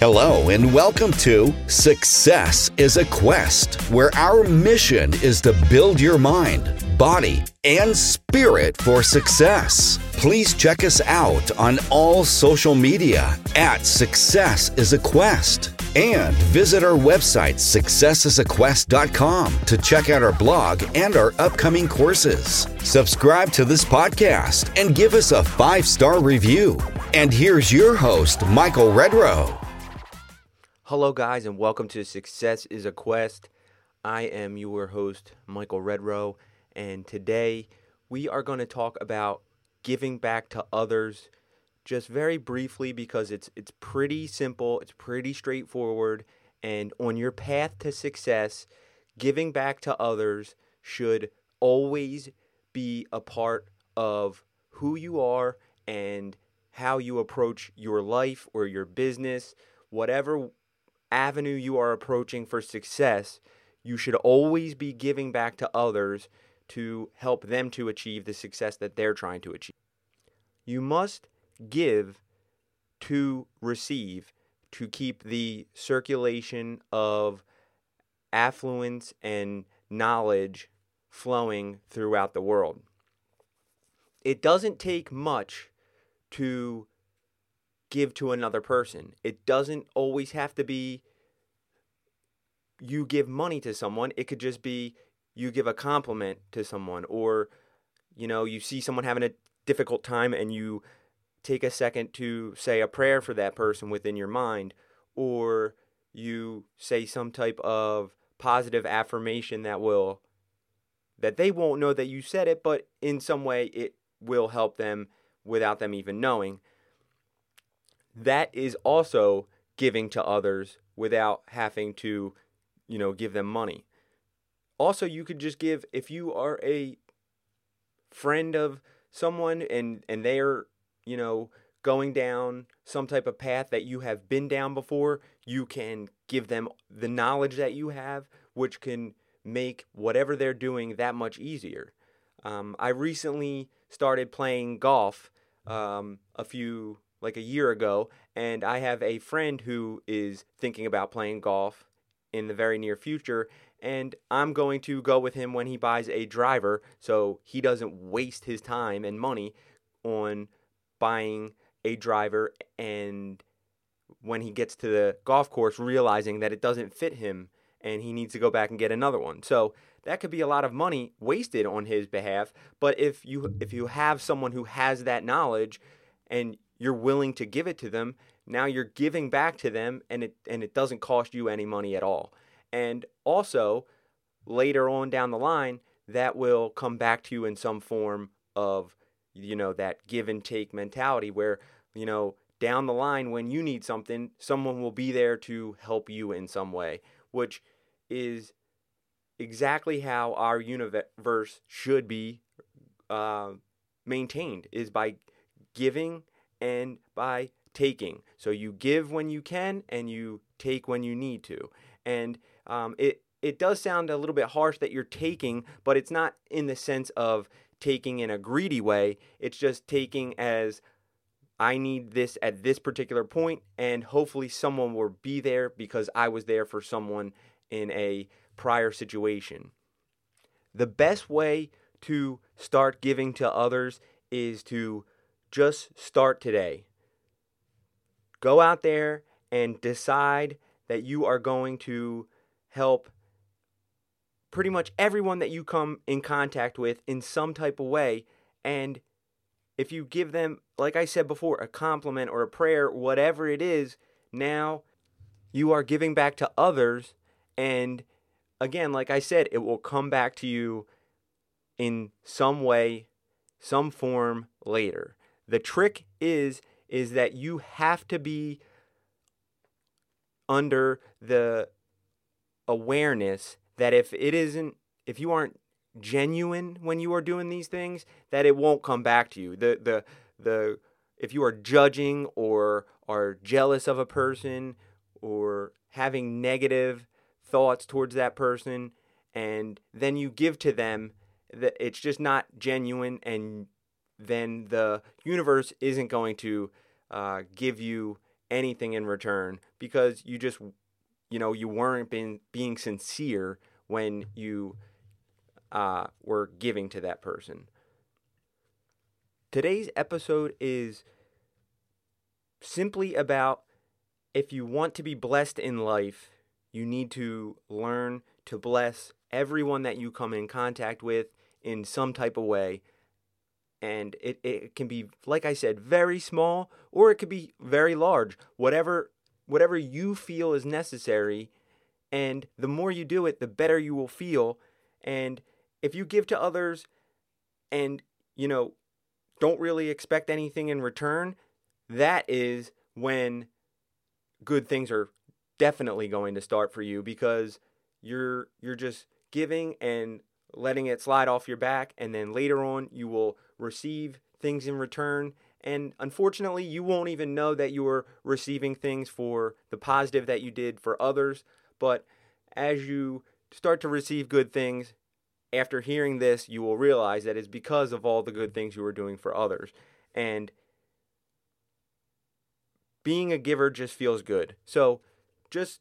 Hello, and welcome to Success is a Quest, where our mission is to build your mind, body, and spirit for success. Please check us out on all social media at Success is a Quest. And visit our website, successisaquest.com, to check out our blog and our upcoming courses. Subscribe to this podcast and give us a five star review. And here's your host, Michael Redrow. Hello, guys, and welcome to Success is a Quest. I am your host, Michael Redrow, and today we are going to talk about giving back to others just very briefly because it's it's pretty simple, it's pretty straightforward, and on your path to success, giving back to others should always be a part of who you are and how you approach your life or your business, whatever avenue you are approaching for success, you should always be giving back to others to help them to achieve the success that they're trying to achieve. You must give to receive to keep the circulation of affluence and knowledge flowing throughout the world. It doesn't take much to give to another person. It doesn't always have to be you give money to someone. It could just be you give a compliment to someone or you know, you see someone having a difficult time and you take a second to say a prayer for that person within your mind, or you say some type of positive affirmation that will that they won't know that you said it, but in some way it will help them without them even knowing. That is also giving to others without having to, you know, give them money. Also, you could just give if you are a friend of someone and and they're you know, going down some type of path that you have been down before, you can give them the knowledge that you have, which can make whatever they're doing that much easier. Um, I recently started playing golf um, a few, like a year ago, and I have a friend who is thinking about playing golf in the very near future, and I'm going to go with him when he buys a driver so he doesn't waste his time and money on buying a driver and when he gets to the golf course realizing that it doesn't fit him and he needs to go back and get another one. So that could be a lot of money wasted on his behalf, but if you if you have someone who has that knowledge and you're willing to give it to them, now you're giving back to them and it and it doesn't cost you any money at all. And also later on down the line that will come back to you in some form of you know, that give and take mentality where, you know, down the line when you need something, someone will be there to help you in some way, which is exactly how our universe should be uh, maintained is by giving and by taking. So you give when you can and you take when you need to. And um, it it does sound a little bit harsh that you're taking, but it's not in the sense of taking in a greedy way. It's just taking as I need this at this particular point, and hopefully someone will be there because I was there for someone in a prior situation. The best way to start giving to others is to just start today. Go out there and decide that you are going to help pretty much everyone that you come in contact with in some type of way. And if you give them, like I said before, a compliment or a prayer, whatever it is, now you are giving back to others. And again, like I said, it will come back to you in some way, some form later. The trick is is that you have to be under the awareness that if it isn't if you aren't genuine when you are doing these things that it won't come back to you. The the the if you are judging or are jealous of a person or having negative thoughts towards that person and then you give to them that it's just not genuine and then the universe isn't going to uh, give you anything in return because you just you know you weren't being being sincere when you uh, were giving to that person. Today's episode is simply about if you want to be blessed in life, you need to learn to bless everyone that you come in contact with in some type of way. And it, it can be, like I said, very small or it could be very large. Whatever whatever you feel is necessary. And the more you do it, the better you will feel. And if you give to others and, you know, don't really expect anything in return, that is when good things are definitely going to start for you because you're you're just giving and letting it slide off your back and then later on you will receive things in return and unfortunately you won't even know that you are receiving things for the positive that you did for others but as you start to receive good things after hearing this you will realize that it's because of all the good things you were doing for others and being a giver just feels good. So just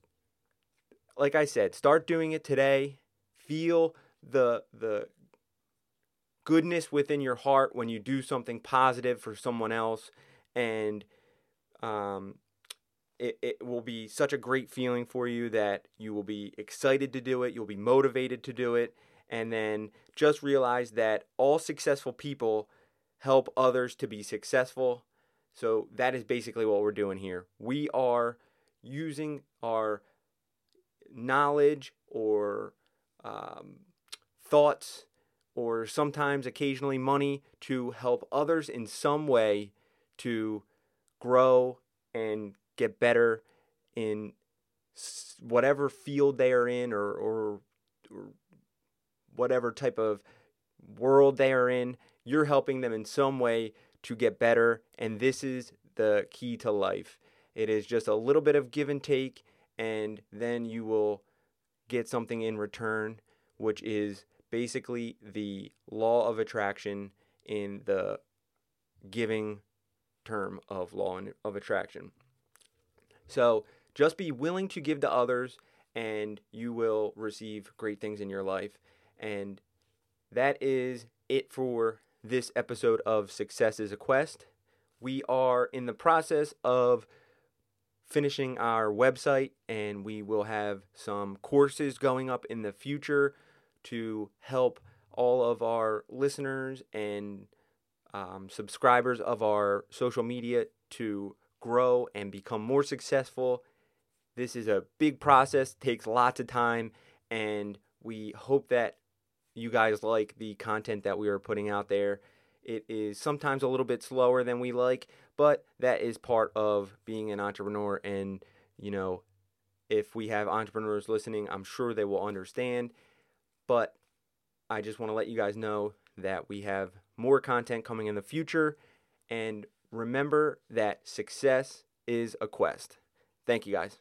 like I said, start doing it today. Feel the the goodness within your heart when you do something positive for someone else and um, it, it will be such a great feeling for you that you will be excited to do it you'll be motivated to do it and then just realize that all successful people help others to be successful so that is basically what we're doing here. We are using our knowledge or um, thoughts or sometimes occasionally money to help others in some way to grow and get better in whatever field they are in or, or, or whatever type of world they are in. You're helping them in some way to get better. And this is the key to life. It is just a little bit of give and take, and then you will get something in return, which is basically the law of attraction in the giving term of law of attraction. So just be willing to give to others, and you will receive great things in your life. And that is it for this episode of Success is a Quest. We are in the process of finishing our website, and we will have some courses going up in the future to help all of our listeners and um, subscribers of our social media to grow and become more successful. This is a big process, takes lots of time, and we hope that you guys like the content that we are putting out there. It is sometimes a little bit slower than we like, but that is part of being an entrepreneur. And, you know, if we have entrepreneurs listening, I'm sure they will understand. But I just want to let you guys know that we have more content coming in the future. And remember that success is a quest. Thank you guys.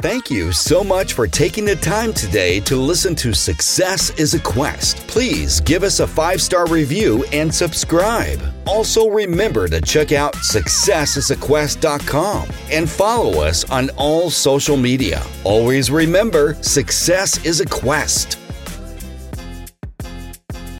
Thank you so much for taking the time today to listen to Success is a Quest. Please give us a five star review and subscribe. Also, remember to check out successisaquest.com and follow us on all social media. Always remember, success is a quest.